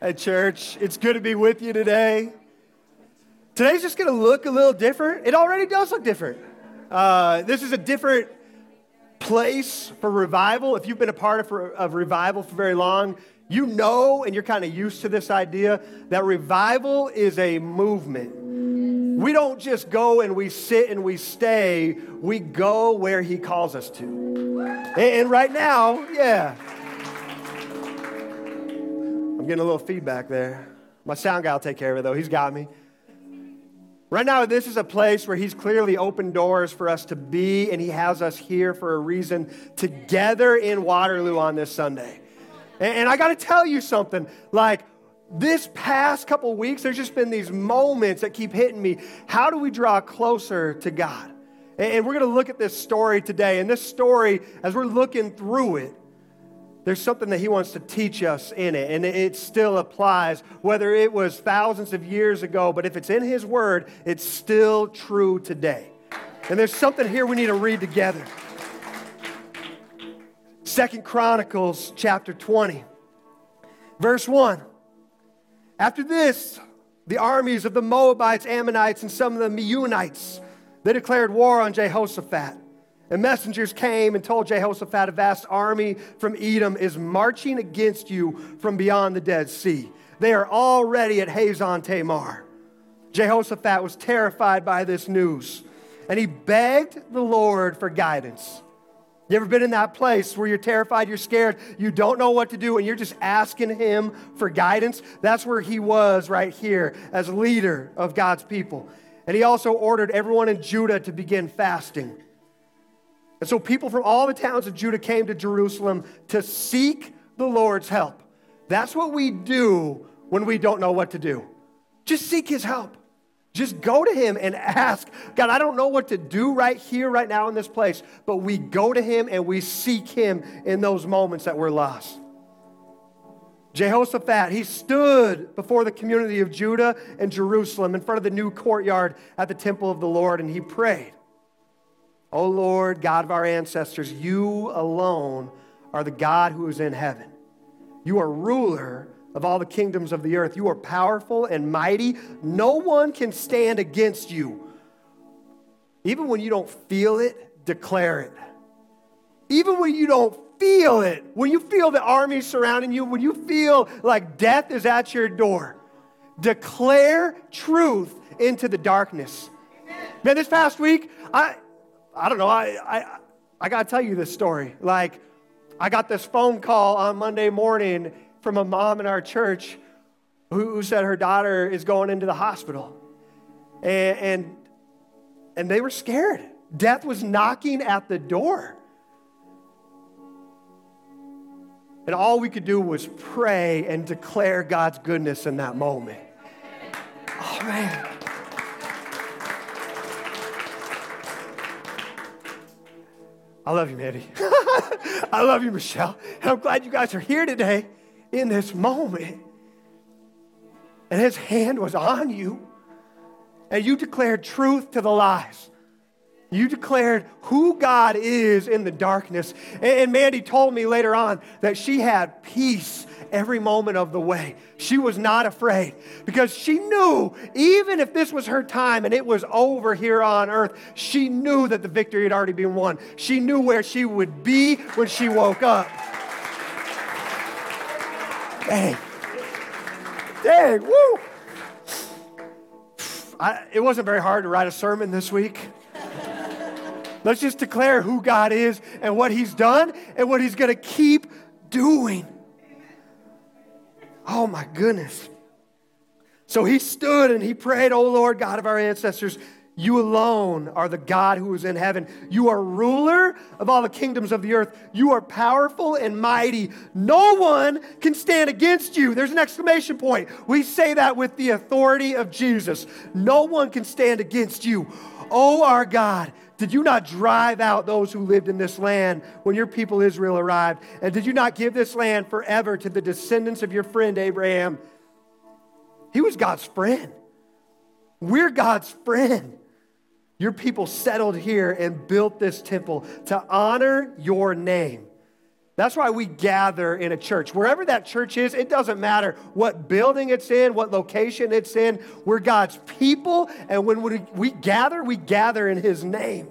at church. It's good to be with you today. Today's just going to look a little different. It already does look different. Uh, this is a different place for revival. If you've been a part of, of revival for very long, you know and you're kind of used to this idea that revival is a movement. We don't just go and we sit and we stay, we go where He calls us to. And, and right now, yeah. Getting a little feedback there. My sound guy will take care of it, though. He's got me. Right now, this is a place where He's clearly opened doors for us to be, and He has us here for a reason together in Waterloo on this Sunday. And, and I got to tell you something like, this past couple weeks, there's just been these moments that keep hitting me. How do we draw closer to God? And, and we're going to look at this story today. And this story, as we're looking through it, there's something that he wants to teach us in it, and it still applies, whether it was thousands of years ago, but if it's in his word, it's still true today. And there's something here we need to read together. Second Chronicles chapter 20, verse 1. After this, the armies of the Moabites, Ammonites, and some of the Meunites, they declared war on Jehoshaphat. And messengers came and told Jehoshaphat, a vast army from Edom is marching against you from beyond the Dead Sea. They are already at Hazon Tamar. Jehoshaphat was terrified by this news, and he begged the Lord for guidance. You ever been in that place where you're terrified, you're scared, you don't know what to do, and you're just asking him for guidance? That's where he was right here as leader of God's people. And he also ordered everyone in Judah to begin fasting. And so people from all the towns of Judah came to Jerusalem to seek the Lord's help. That's what we do when we don't know what to do. Just seek his help. Just go to him and ask, God, I don't know what to do right here, right now in this place, but we go to him and we seek him in those moments that we're lost. Jehoshaphat, he stood before the community of Judah and Jerusalem in front of the new courtyard at the temple of the Lord, and he prayed. O Lord, God of our ancestors, you alone are the God who is in heaven. You are ruler of all the kingdoms of the earth. You are powerful and mighty. No one can stand against you. Even when you don't feel it, declare it. Even when you don't feel it, when you feel the army surrounding you, when you feel like death is at your door, declare truth into the darkness. Man, this past week, I I don't know. I, I, I got to tell you this story. Like, I got this phone call on Monday morning from a mom in our church who, who said her daughter is going into the hospital. And, and, and they were scared. Death was knocking at the door. And all we could do was pray and declare God's goodness in that moment. Oh, man. I love you, Mandy. I love you, Michelle. And I'm glad you guys are here today in this moment. And his hand was on you. And you declared truth to the lies. You declared who God is in the darkness. And Mandy told me later on that she had peace every moment of the way. She was not afraid because she knew, even if this was her time and it was over here on earth, she knew that the victory had already been won. She knew where she would be when she woke up. Dang. Dang, woo. I, it wasn't very hard to write a sermon this week. Let's just declare who God is and what He's done and what He's going to keep doing. Oh my goodness. So he stood and he prayed, Oh Lord, God of our ancestors, you alone are the God who is in heaven. You are ruler of all the kingdoms of the earth. You are powerful and mighty. No one can stand against you. There's an exclamation point. We say that with the authority of Jesus. No one can stand against you. Oh, our God, did you not drive out those who lived in this land when your people Israel arrived? And did you not give this land forever to the descendants of your friend Abraham? He was God's friend. We're God's friend. Your people settled here and built this temple to honor your name. That's why we gather in a church. Wherever that church is, it doesn't matter what building it's in, what location it's in. We're God's people, and when we, we gather, we gather in His name.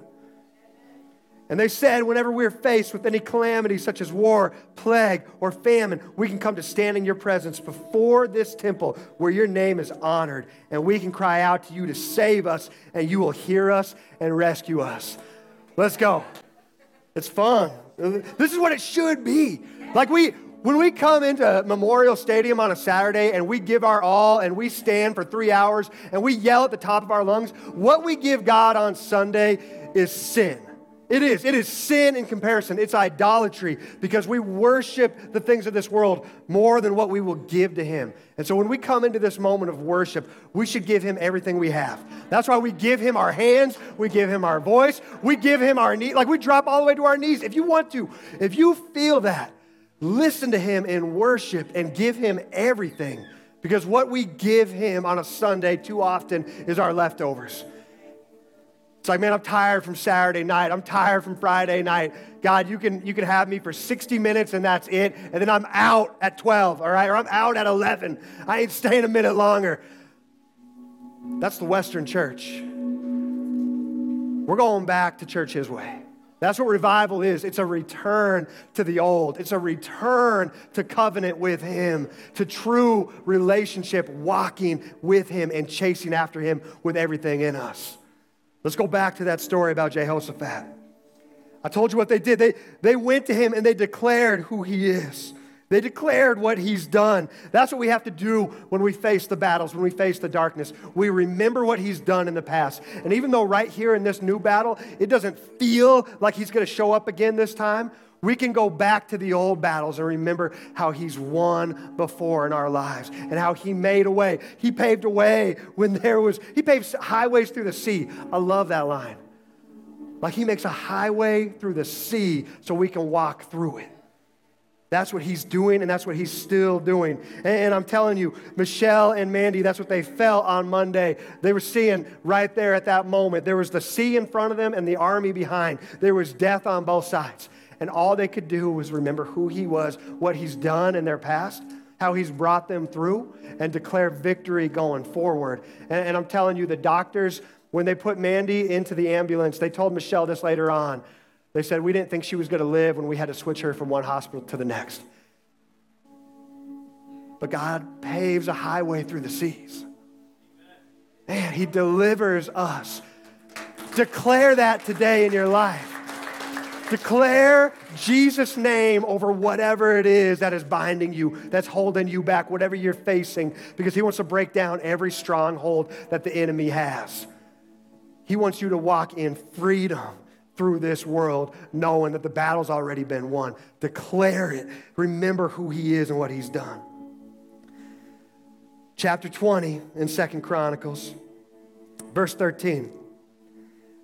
And they said, whenever we're faced with any calamity such as war, plague, or famine, we can come to stand in your presence before this temple where your name is honored. And we can cry out to you to save us, and you will hear us and rescue us. Let's go. It's fun. This is what it should be. Like we, when we come into Memorial Stadium on a Saturday and we give our all and we stand for three hours and we yell at the top of our lungs, what we give God on Sunday is sin. It is. It is sin in comparison. It's idolatry because we worship the things of this world more than what we will give to Him. And so when we come into this moment of worship, we should give Him everything we have. That's why we give Him our hands, we give Him our voice, we give Him our knee. Like we drop all the way to our knees. If you want to, if you feel that, listen to Him in worship and give Him everything because what we give Him on a Sunday too often is our leftovers. It's like, man, I'm tired from Saturday night. I'm tired from Friday night. God, you can, you can have me for 60 minutes and that's it. And then I'm out at 12, all right? Or I'm out at 11. I ain't staying a minute longer. That's the Western church. We're going back to church his way. That's what revival is. It's a return to the old. It's a return to covenant with Him, to true relationship, walking with Him and chasing after Him with everything in us. Let's go back to that story about Jehoshaphat. I told you what they did. They, they went to him and they declared who he is. They declared what he's done. That's what we have to do when we face the battles, when we face the darkness. We remember what he's done in the past. And even though right here in this new battle, it doesn't feel like he's going to show up again this time, we can go back to the old battles and remember how he's won before in our lives and how he made a way. He paved a way when there was, he paved highways through the sea. I love that line. Like he makes a highway through the sea so we can walk through it. That's what he's doing, and that's what he's still doing. And, I'm telling you, Michelle and Mandy, that's what they felt on Monday. They were seeing right there at that moment. There was the sea in front of them and the army behind. There was death on both sides and all they could do was remember who he was, what he's done in their past, how he's brought them through, and declare victory going forward. And, and I'm telling you, the doctors, when they put Mandy into the ambulance, they told Michelle this later on. They said, We didn't think she was going to live when we had to switch her from one hospital to the next. But God paves a highway through the seas. Man, He delivers us. Declare that today in your life. Declare Jesus' name over whatever it is that is binding you, that's holding you back, whatever you're facing, because He wants to break down every stronghold that the enemy has. He wants you to walk in freedom through this world, knowing that the battle's already been won. Declare it. Remember who He is and what He's done. Chapter 20 in Second Chronicles, verse 13.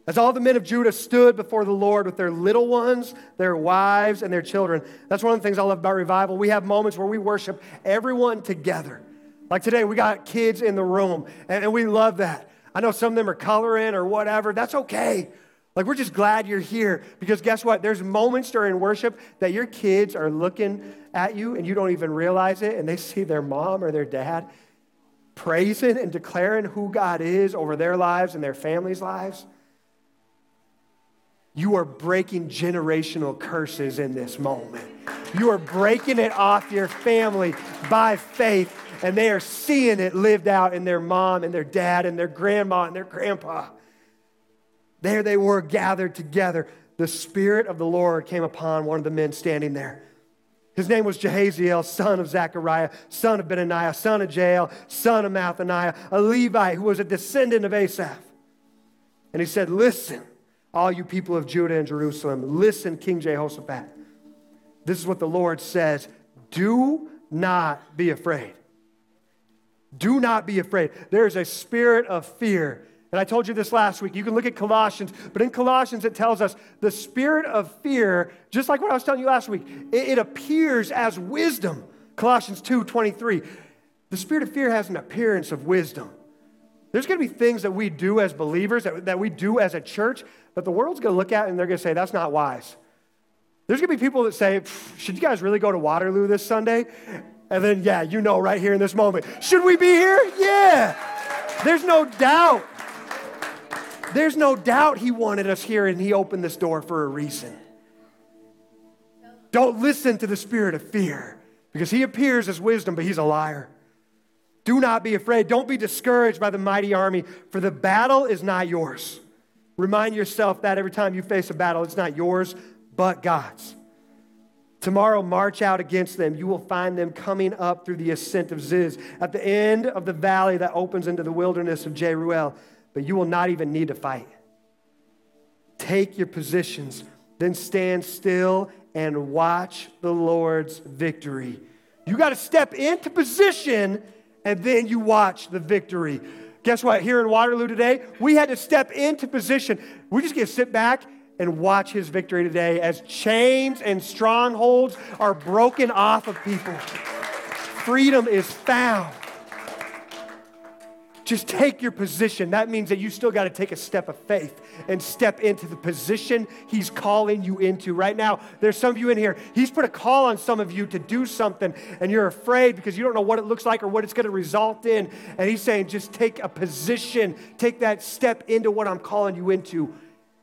As all the men of Judah stood before the Lord with their little ones, their wives, and their children. That's one of the things I love about revival. We have moments where we worship everyone together. Like today, we got kids in the room, and, we love that. I know some of them are coloring or whatever. That's okay. Like, we're just glad you're here because guess what? There's moments during worship that your kids are looking at you and you don't even realize it, and they see their mom or their dad praising and declaring who God is over their lives and their families' lives. You are breaking generational curses in this moment. You are breaking it off your family by faith, and they are seeing it lived out in their mom and their dad and their grandma and their grandpa. There they were gathered together. The Spirit of the Lord came upon one of the men standing there. His name was Jahaziel, son of Zechariah, son of Benaniah, son of Jael, son of Mattaniah, a Levite who was a descendant of Asaph. And he said, Listen, all you people of Judah and Jerusalem, listen, King Jehoshaphat. This is what the Lord says Do not be afraid. Do not be afraid. There is a spirit of fear. And I told you this last week. You can look at Colossians, but in Colossians it tells us the spirit of fear, just like what I was telling you last week, it, it appears as wisdom. Colossians 2 23. The spirit of fear has an appearance of wisdom. There's going to be things that we do as believers, that, that we do as a church, that the world's going to look at and they're going to say, that's not wise. There's gonna be people that say, Should you guys really go to Waterloo this Sunday? And then, yeah, you know, right here in this moment, should we be here? Yeah. There's no doubt. There's no doubt he wanted us here and he opened this door for a reason. Don't listen to the spirit of fear because he appears as wisdom, but he's a liar. Do not be afraid. Don't be discouraged by the mighty army, for the battle is not yours. Remind yourself that every time you face a battle, it's not yours, but God's. Tomorrow, march out against them. You will find them coming up through the ascent of Ziz, at the end of the valley that opens into the wilderness of Jeruel, but you will not even need to fight. Take your positions, then stand still and watch the Lord's victory. You got to step into position and then you watch the victory. Guess what? Here in Waterloo today, we had to step into position. We just get to sit back and watch his victory today as chains and strongholds are broken off of people. Freedom is found. Just take your position. That means that you still got to take a step of faith and step into the position He's calling you into. Right now, there's some of you in here, He's put a call on some of you to do something, and you're afraid because you don't know what it looks like or what it's going to result in. And He's saying, just take a position, take that step into what I'm calling you into,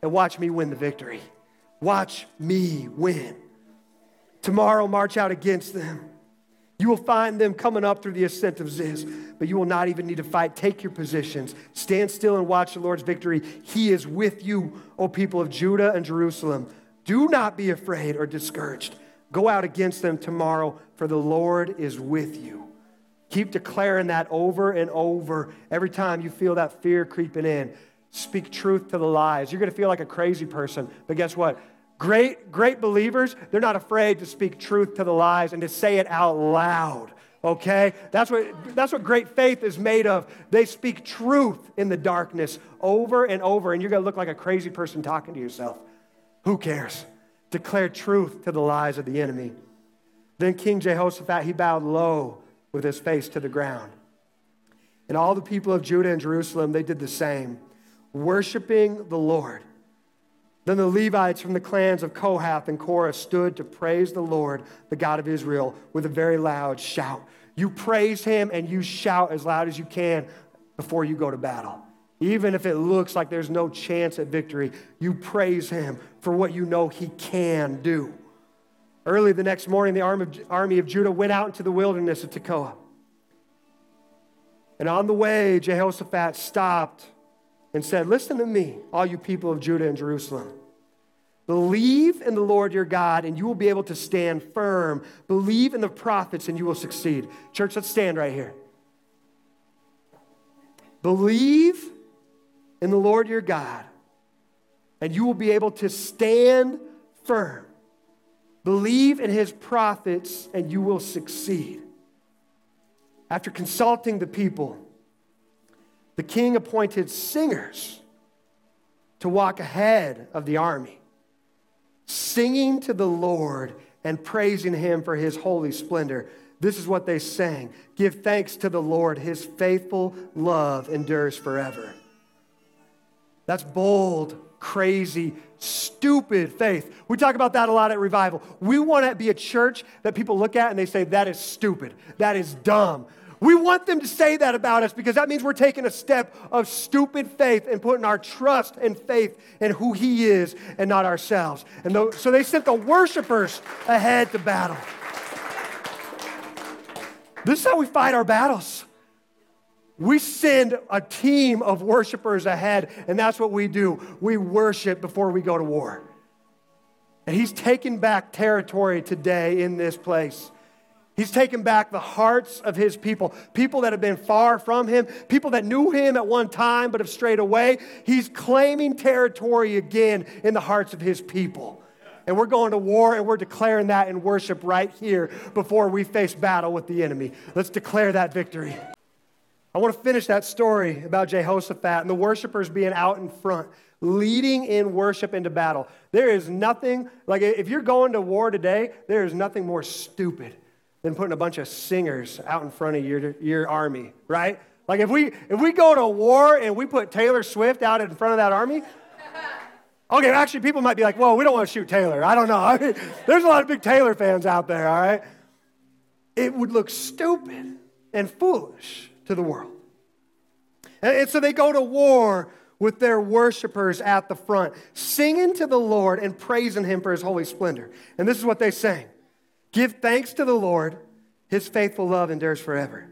and watch me win the victory. Watch me win. Tomorrow, march out against them. You will find them coming up through the ascent of Ziz, but you will not even need to fight. Take your positions. Stand still and watch the Lord's victory. He is with you, O people of Judah and Jerusalem. Do not be afraid or discouraged. Go out against them tomorrow, for the Lord is with you. Keep declaring that over and over every time you feel that fear creeping in. Speak truth to the lies. You're going to feel like a crazy person, but guess what? Great, great believers, they're not afraid to speak truth to the lies and to say it out loud. Okay? That's what, that's what great faith is made of. They speak truth in the darkness over and over, and you're going to look like a crazy person talking to yourself. Who cares? Declare truth to the lies of the enemy. Then King Jehoshaphat, he bowed low with his face to the ground. And all the people of Judah and Jerusalem, they did the same, worshiping the Lord. Then the Levites from the clans of Kohath and Korah stood to praise the Lord, the God of Israel, with a very loud shout. You praise him and you shout as loud as you can before you go to battle. Even if it looks like there's no chance at victory, you praise him for what you know he can do. Early the next morning, the army of Judah went out into the wilderness of Tekoa. And on the way, Jehoshaphat stopped and said, Listen to me, all you people of Judah and Jerusalem. Believe in the Lord your God, and you will be able to stand firm. Believe in the prophets, and you will succeed. Church, let's stand right here. Believe in the Lord your God, and you will be able to stand firm. Believe in his prophets, and you will succeed. After consulting the people, the king appointed singers to walk ahead of the army, singing to the Lord and praising him for his holy splendor. This is what they sang Give thanks to the Lord, his faithful love endures forever. That's bold, crazy, stupid faith. We talk about that a lot at Revival. We want to be a church that people look at and they say, That is stupid. That is dumb. We want them to say that about us because that means we're taking a step of stupid faith and putting our trust and faith in who He is and not ourselves. And so they sent the worshipers ahead to battle. This is how we fight our battles. We send a team of worshipers ahead, and that's what we do. We worship before we go to war. And He's taken back territory today in this place. He's taken back the hearts of his people, people that have been far from him, people that knew him at one time but have strayed away. He's claiming territory again in the hearts of his people. And we're going to war and we're declaring that in worship right here before we face battle with the enemy. Let's declare that victory. I want to finish that story about Jehoshaphat and the worshipers being out in front, leading in worship into battle. There is nothing, like if you're going to war today, there is nothing more stupid than putting a bunch of singers out in front of your, your army, right? Like if we if we go to war and we put Taylor Swift out in front of that army, Okay, actually, people might be like, whoa, we don't want to shoot Taylor. I don't know. I mean, there's a lot of big Taylor fans out there, all right? It would look stupid and foolish to the world. And, and so they go to war with their worshipers at the front, singing to the Lord and praising Him for His holy splendor. And this is what they sang Give thanks to the Lord, His faithful love endures forever.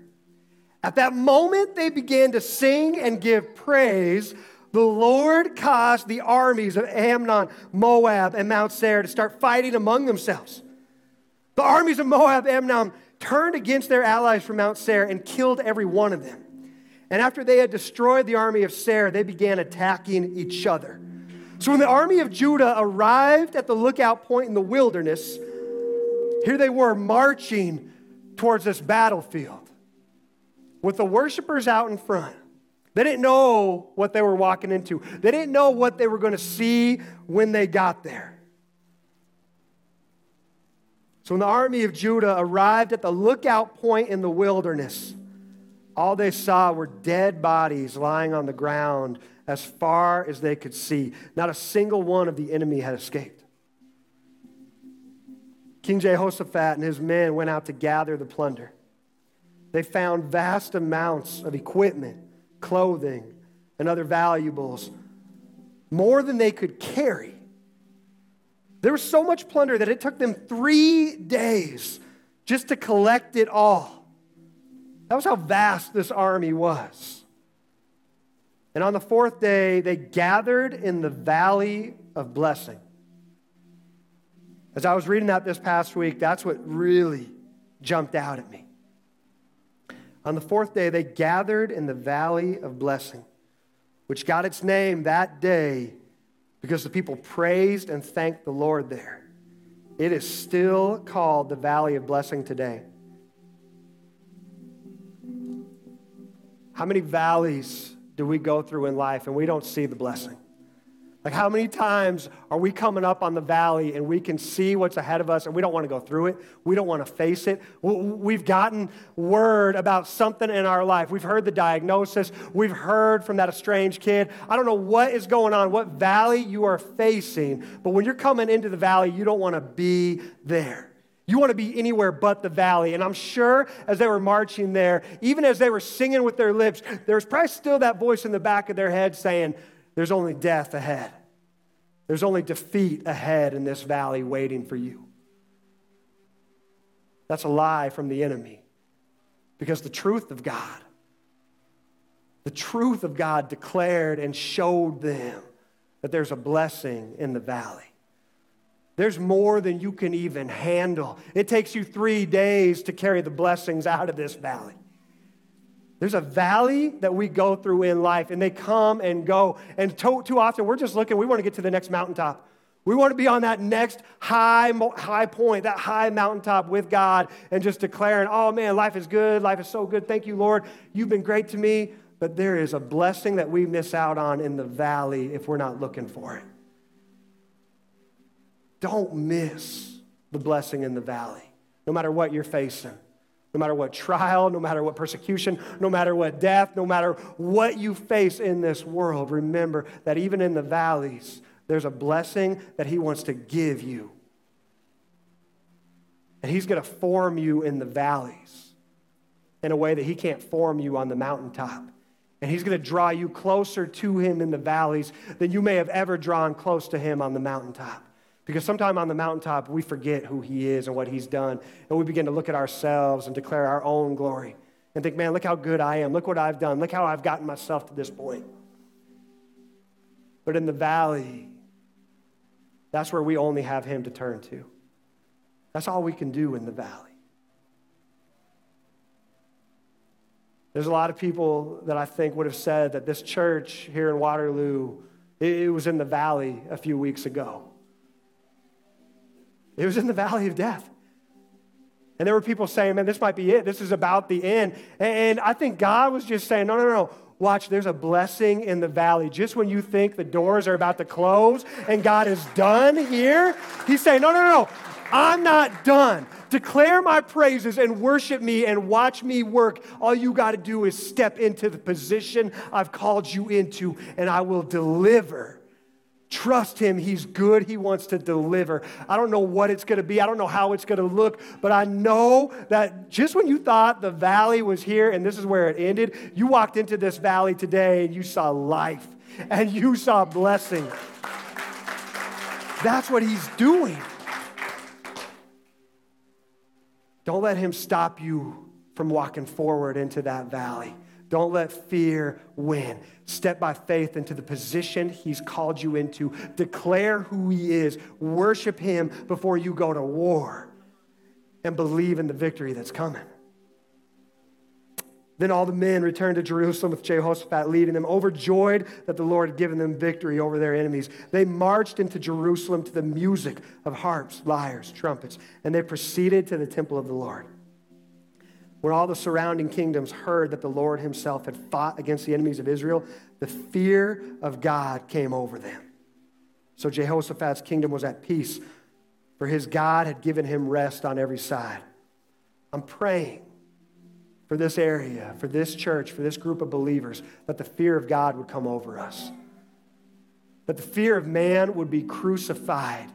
At that moment, they began to sing and give praise. The Lord caused the armies of Ammon, Moab, and Mount Seir to start fighting among themselves. The armies of Moab, and Ammon, turned against their allies from Mount Seir and killed every one of them. And after they had destroyed the army of Seir, they began attacking each other. So when the army of Judah arrived at the lookout point in the wilderness, here they were marching towards this battlefield with the worshipers out in front. They didn't know what they were walking into, they didn't know what they were going to see when they got there. So when the army of Judah arrived at the lookout point in the wilderness, all they saw were dead bodies lying on the ground as far as they could see. Not a single one of the enemy had escaped. King Jehoshaphat and his men went out to gather the plunder. They found vast amounts of equipment, clothing, and other valuables, more than they could carry. There was so much plunder that it took them three days just to collect it all. That was how vast this army was. And on the fourth day, they gathered in the valley of blessing. As I was reading that this past week, that's what really jumped out at me. On the fourth day, they gathered in the valley of blessing, which got its name that day because the people praised and thanked the Lord there. It is still called the valley of blessing today. How many valleys do we go through in life and we don't see the blessing? Like, how many times are we coming up on the valley and we can see what's ahead of us and we don't want to go through it? We don't want to face it. We've gotten word about something in our life. We've heard the diagnosis. We've heard from that estranged kid. I don't know what is going on, what valley you are facing, but when you're coming into the valley, you don't want to be there. You want to be anywhere but the valley. And I'm sure as they were marching there, even as they were singing with their lips, there was probably still that voice in the back of their head saying, There's only death ahead. There's only defeat ahead in this valley waiting for you. That's a lie from the enemy. Because the truth of God, the truth of God declared and showed them that there's a blessing in the valley. There's more than you can even handle. It takes you three days to carry the blessings out of this valley. There's a valley that we go through in life, and they come and go. And too, too often, we're just looking, we want to get to the next mountaintop. We want to be on that next high, high point, that high mountaintop with God, and just declaring, oh man, life is good. Life is so good. Thank you, Lord. You've been great to me. But there is a blessing that we miss out on in the valley if we're not looking for it. Don't miss the blessing in the valley, no matter what you're facing. No matter what trial, no matter what persecution, no matter what death, no matter what you face in this world, remember that even in the valleys, there's a blessing that He wants to give you. And He's going to form you in the valleys in a way that He can't form you on the mountaintop. And He's going to draw you closer to Him in the valleys than you may have ever drawn close to Him on the mountaintop. Because sometime on the mountaintop, we forget who He is and what He's done. And we begin to look at ourselves and declare our own glory and think, man, look how good I am. Look what I've done. Look how I've gotten myself to this point. But in the valley, that's where we only have Him to turn to. That's all we can do in the valley. There's a lot of people that I think would have said that this church here in Waterloo, it was in the valley a few weeks ago. It was in the valley of death. And there were people saying, man, this might be it. This is about the end. And I think God was just saying, no, no, no. Watch, there's a blessing in the valley. Just when you think the doors are about to close and God is done here, He's saying, no, no, no. I'm not done. Declare my praises and worship me and watch me work. All you got to do is step into the position I've called you into, and I will deliver Trust Him. He's good. He wants to deliver. I don't know what it's going to be. I don't know how it's going to look, but I know that just when you thought the valley was here and this is where it ended, you walked into this valley today and you saw life and you saw blessing. That's what He's doing. Don't let Him stop you from walking forward into that valley. Don't let fear win. Step by faith into the position He's called you into. Declare who He is. Worship Him before you go to war. And believe in the victory that's coming. Then all the men returned to Jerusalem with Jehoshaphat leading them, overjoyed that the Lord had given them victory over their enemies. They marched into Jerusalem to the music of harps, lyres, trumpets, and they proceeded to the temple of the Lord. When all the surrounding kingdoms heard that the Lord himself had fought against the enemies of Israel, the fear of God came over them. So Jehoshaphat's kingdom was at peace, for his God had given him rest on every side. I'm praying for this area, for this church, for this group of believers, that the fear of God would come over us. That the fear of man would be crucified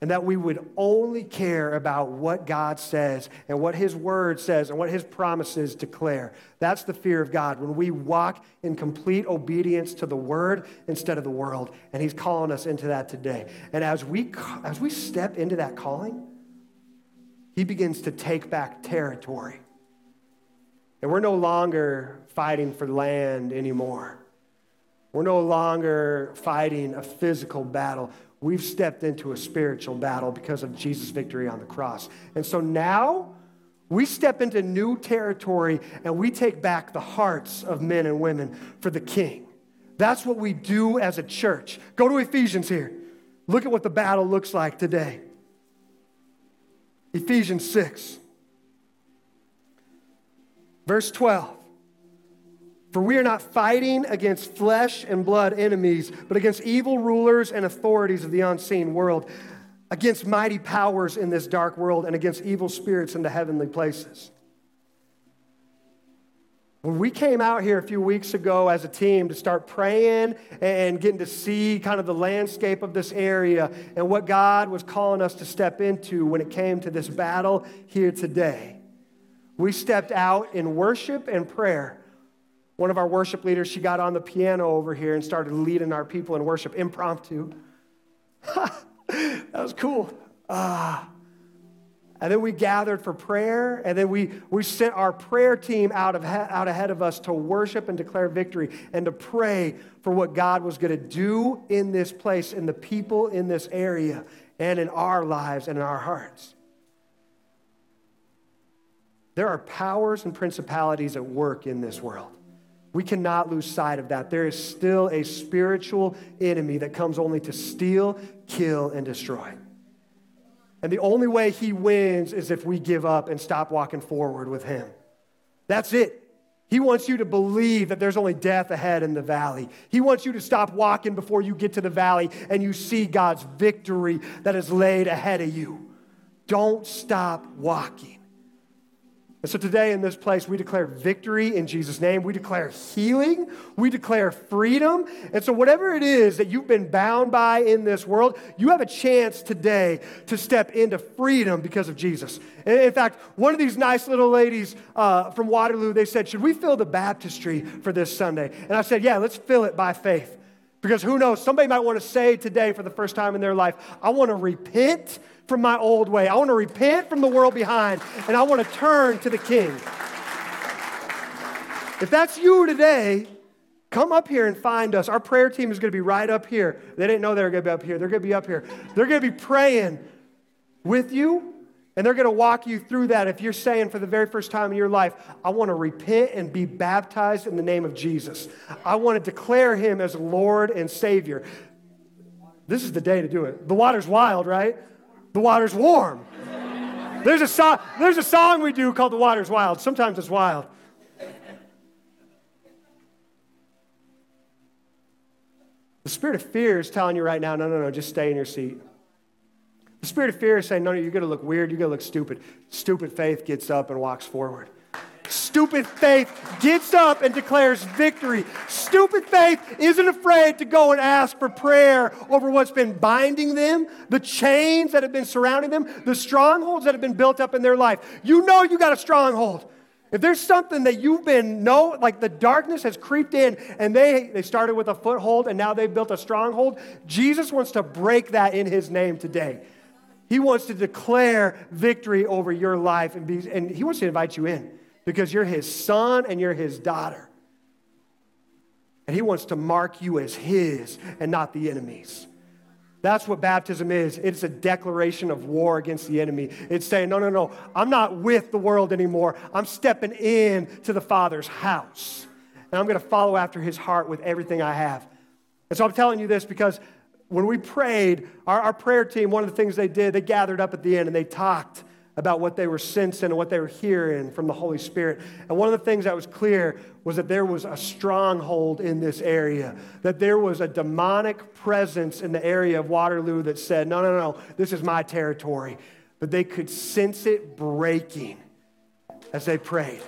and that we would only care about what God says and what His Word says and what His promises declare. That's the fear of God when we walk in complete obedience to the Word instead of the world. And He's calling us into that today. And as we, as we step into that calling, He begins to take back territory. And we're no longer fighting for land anymore. We're no longer fighting a physical battle. We've stepped into a spiritual battle because of Jesus' victory on the cross. And so now we step into new territory and we take back the hearts of men and women for the king. That's what we do as a church. Go to Ephesians here. Look at what the battle looks like today. Ephesians 6, verse 12. For we are not fighting against flesh and blood enemies, but against evil rulers and authorities of the unseen world, against mighty powers in this dark world, and against evil spirits in the heavenly places. When we came out here a few weeks ago as a team to start praying and getting to see kind of the landscape of this area and what God was calling us to step into when it came to this battle here today, we stepped out in worship and prayer one of our worship leaders, she got on the piano over here and started leading our people in worship impromptu. that was cool. Ah. And then we gathered for prayer, and then we, we sent our prayer team out, of, out ahead of us to worship and declare victory and to pray for what God was going to do in this place, in the people in this area, and in our lives and in our hearts. There are powers and principalities at work in this world. We cannot lose sight of that. There is still a spiritual enemy that comes only to steal, kill, and destroy. And the only way he wins is if we give up and stop walking forward with him. That's it. He wants you to believe that there's only death ahead in the valley. He wants you to stop walking before you get to the valley and you see God's victory that is laid ahead of you. Don't stop walking. And so today in this place, we declare victory in Jesus' name. We declare healing. We declare freedom. And so, whatever it is that you've been bound by in this world, you have a chance today to step into freedom because of Jesus. In fact, one of these nice little ladies uh, from Waterloo, they said, Should we fill the baptistry for this Sunday? And I said, Yeah, let's fill it by faith. Because who knows, somebody might want to say today for the first time in their life, I want to repent from my old way. I want to repent from the world behind, and I want to turn to the King. If that's you today, come up here and find us. Our prayer team is going to be right up here. They didn't know they were going to be up here. They're going to be up here. They're going to be praying with you, and they're going to walk you through that. If you're saying for the very first time in your life, I want to repent and be baptized in the name of Jesus, I want to declare him as Lord and Savior. This is the day to do it. The water's wild, right? The water's warm. There's a, so- there's a song we do called The Water's Wild. Sometimes it's wild. The spirit of fear is telling you right now, no, no, no, just stay in your seat. The spirit of fear is saying, no, no, you're going to look weird. You're going to look stupid. Stupid faith gets up and walks forward. Stupid faith gets up and declares victory. Stupid faith isn't afraid to go and ask for prayer over what's been binding them, the chains that have been surrounding them, the strongholds that have been built up in their life. You know you got a stronghold. If there's something that you've been, no, like the darkness has creeped in and they, they started with a foothold and now they've built a stronghold, Jesus wants to break that in his name today. He wants to declare victory over your life and, be, and he wants to invite you in because you're his son and you're his daughter. And he wants to mark you as his and not the enemy's. That's what baptism is. It's a declaration of war against the enemy. It's saying, no, no, no, I'm not with the world anymore. I'm stepping in to the Father's house. And I'm going to follow after his heart with everything I have. And so I'm telling you this because when we prayed, our, our prayer team, one of the things they did, they gathered up at the end and they talked about what they were sensing and what they were hearing from the Holy Spirit. And one of the things that was clear was that there was a stronghold in this area, that there was a demonic presence in the area of Waterloo that said, no, no, no, this is my territory. But they could sense it breaking as they prayed.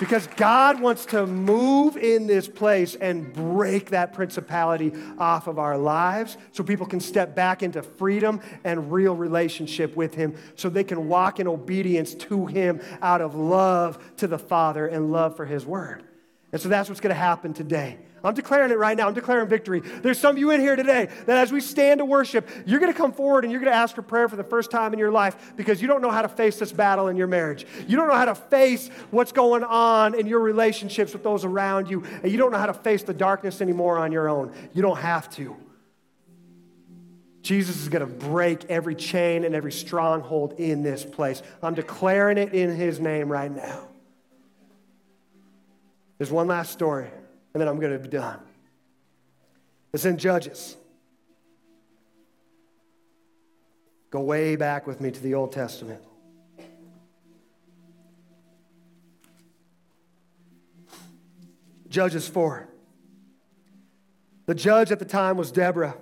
Because God wants to move in this place and break that principality off of our lives so people can step back into freedom and real relationship with Him, so they can walk in obedience to Him out of love to the Father and love for His Word. And so that's what's going to happen today. I'm declaring it right now. I'm declaring victory. There's some of you in here today that as we stand to worship, you're going to come forward and you're going to ask for prayer for the first time in your life because you don't know how to face this battle in your marriage. You don't know how to face what's going on in your relationships with those around you, and you don't know how to face the darkness anymore on your own. You don't have to. Jesus is going to break every chain and every stronghold in this place. I'm declaring it in his name right now. There's one last story and then I'm going to be done. It's in Judges. Go way back with me to the Old Testament. Judges 4. The judge at the time was Deborah.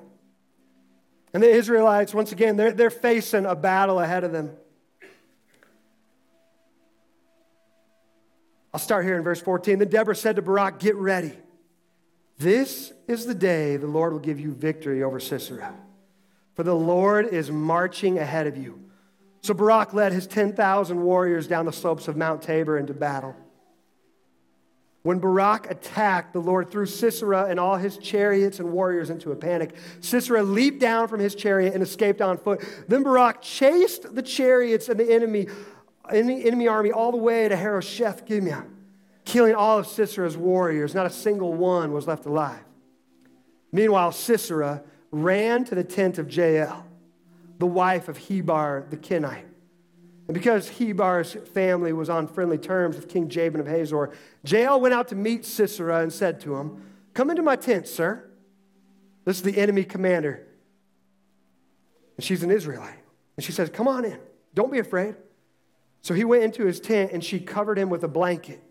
And the Israelites, once again, they're, they're facing a battle ahead of them. I'll start here in verse 14. Then Deborah said to Barak, Get ready. This is the day the Lord will give you victory over Sisera. For the Lord is marching ahead of you. So Barak led his 10,000 warriors down the slopes of Mount Tabor into battle. When Barak attacked, the Lord threw Sisera and all his chariots and warriors into a panic. Sisera leaped down from his chariot and escaped on foot. Then Barak chased the chariots and the enemy the enemy army all the way to Harosheth Gibeah, killing all of Sisera's warriors. Not a single one was left alive. Meanwhile, Sisera ran to the tent of Jael, the wife of Heber the Kenite. And because Heber's family was on friendly terms with King Jabin of Hazor, Jael went out to meet Sisera and said to him, Come into my tent, sir. This is the enemy commander. And she's an Israelite. And she says, Come on in. Don't be afraid. So he went into his tent and she covered him with a blanket.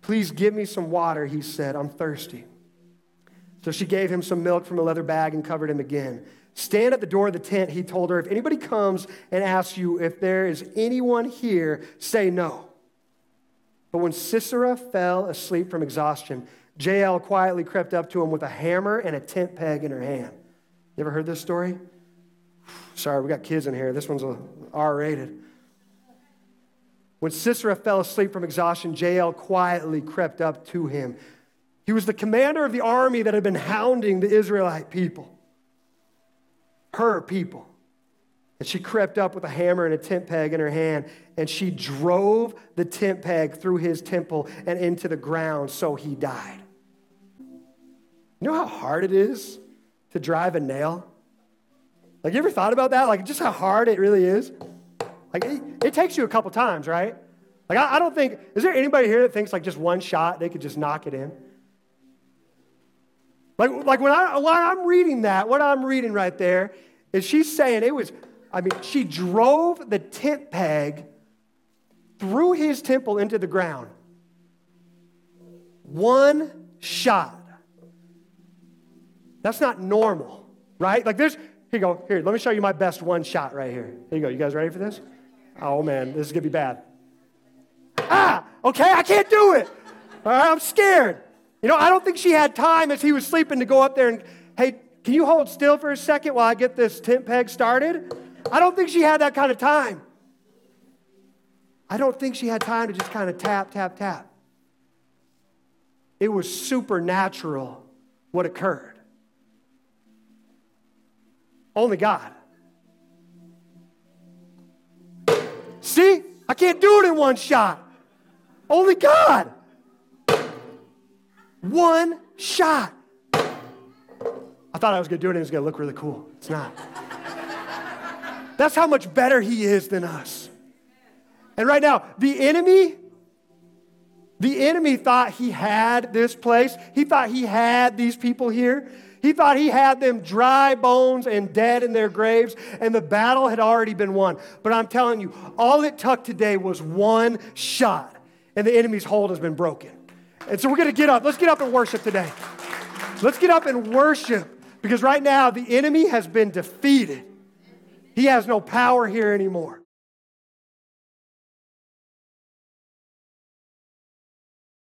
Please give me some water, he said. I'm thirsty. So she gave him some milk from a leather bag and covered him again. Stand at the door of the tent, he told her. If anybody comes and asks you if there is anyone here, say no. But when Sisera fell asleep from exhaustion, Jael quietly crept up to him with a hammer and a tent peg in her hand. You ever heard this story? Sorry, we got kids in here. This one's R rated. When Sisera fell asleep from exhaustion, Jael quietly crept up to him. He was the commander of the army that had been hounding the Israelite people, her people. And she crept up with a hammer and a tent peg in her hand, and she drove the tent peg through his temple and into the ground, so he died. You know how hard it is to drive a nail? Like, you ever thought about that? Like, just how hard it really is? Like, it, it takes you a couple times, right? Like, I, I don't think, is there anybody here that thinks like just one shot, they could just knock it in? Like, like when, I, when I'm reading that, what I'm reading right there is she's saying it was, I mean, she drove the tent peg through his temple into the ground. One shot. That's not normal, right? Like there's Here you go. Here, let me show you my best one shot right here. Here you go. You guys ready for this? Oh man, this is gonna be bad. Ah, okay, I can't do it. All right, I'm scared. You know, I don't think she had time as he was sleeping to go up there and, hey, can you hold still for a second while I get this tent peg started? I don't think she had that kind of time. I don't think she had time to just kind of tap, tap, tap. It was supernatural what occurred. Only God. See? I can't do it in one shot. Only God. One shot. I thought I was going to do it and it was going to look really cool. It's not. That's how much better He is than us. And right now, the enemy, the enemy thought he had this place. He thought he had these people here. He thought he had them dry bones and dead in their graves, and the battle had already been won. But I'm telling you, all it took today was one shot, and the enemy's hold has been broken. And so we're going to get up. Let's get up and worship today. Let's get up and worship because right now the enemy has been defeated. He has no power here anymore.